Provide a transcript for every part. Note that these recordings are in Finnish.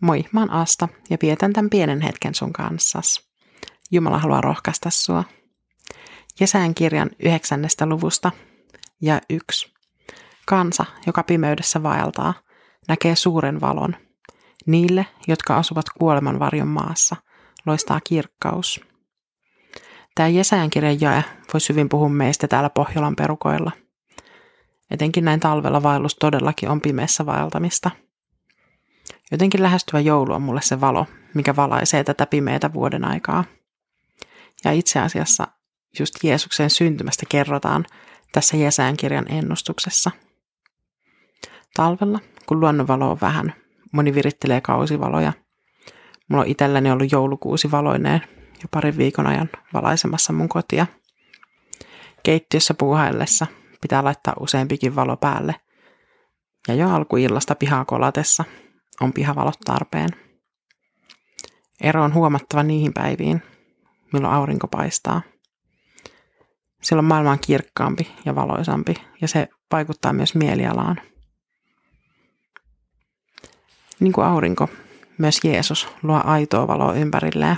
Moi, mä oon Asta ja vietän tämän pienen hetken sun kanssas. Jumala haluaa rohkaista sua. Jesään kirjan yhdeksännestä luvusta ja yksi. Kansa, joka pimeydessä vaeltaa, näkee suuren valon. Niille, jotka asuvat kuoleman varjon maassa, loistaa kirkkaus. Tämä Jesajan kirjan jae voisi hyvin puhua meistä täällä Pohjolan perukoilla. Etenkin näin talvella vaellus todellakin on pimeässä vaeltamista – Jotenkin lähestyvä joulu on mulle se valo, mikä valaisee tätä pimeätä vuoden aikaa. Ja itse asiassa just Jeesuksen syntymästä kerrotaan tässä Jesään kirjan ennustuksessa. Talvella, kun luonnonvalo on vähän, moni virittelee kausivaloja. Mulla on itselläni ollut joulukuusi valoineen jo parin viikon ajan valaisemassa mun kotia. Keittiössä puuhaillessa pitää laittaa useampikin valo päälle. Ja jo alkuillasta pihaa kolatessa on pihavalot tarpeen. Ero on huomattava niihin päiviin, milloin aurinko paistaa. Silloin maailma on kirkkaampi ja valoisampi ja se vaikuttaa myös mielialaan. Niin kuin aurinko, myös Jeesus luo aitoa valoa ympärilleen.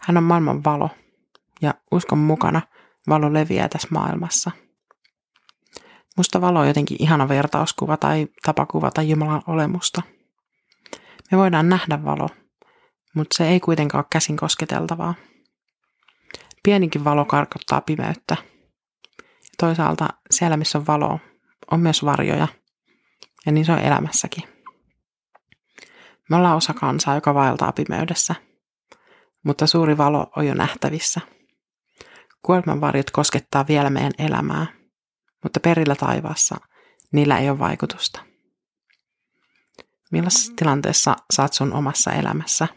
Hän on maailman valo ja uskon mukana valo leviää tässä maailmassa. Musta valo on jotenkin ihana vertauskuva tai tapa kuvata Jumalan olemusta. Me voidaan nähdä valo, mutta se ei kuitenkaan ole käsin kosketeltavaa. Pienikin valo karkottaa pimeyttä. Toisaalta siellä, missä on valo, on myös varjoja, ja niin se on elämässäkin. Me ollaan osa kansaa, joka vaeltaa pimeydessä, mutta suuri valo on jo nähtävissä. Kuoleman varjot koskettaa vielä meidän elämää – mutta perillä taivaassa niillä ei ole vaikutusta. Millaisessa tilanteessa saat sun omassa elämässä?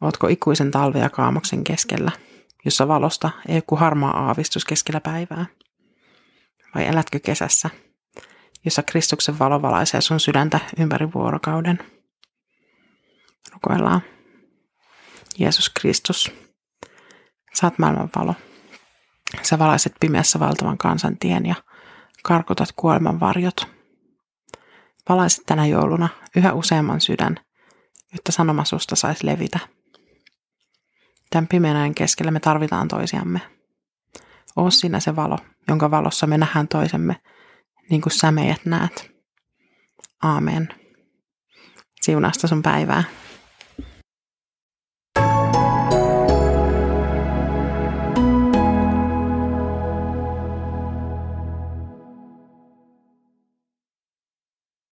Ootko ikuisen talve ja kaamoksen keskellä, jossa valosta ei joku harmaa aavistus keskellä päivää? Vai elätkö kesässä, jossa Kristuksen valo valaisee sun sydäntä ympäri vuorokauden? Rukoillaan. Jeesus Kristus, saat maailman valo. Sä valaiset pimeässä valtavan kansan tien ja karkotat kuoleman varjot. Valaiset tänä jouluna yhä useamman sydän, jotta sanoma susta saisi levitä. Tämän pimeän keskellä me tarvitaan toisiamme. Oo sinä se valo, jonka valossa me nähdään toisemme, niin kuin sä meidät näet. Aamen. Siunasta sun päivää.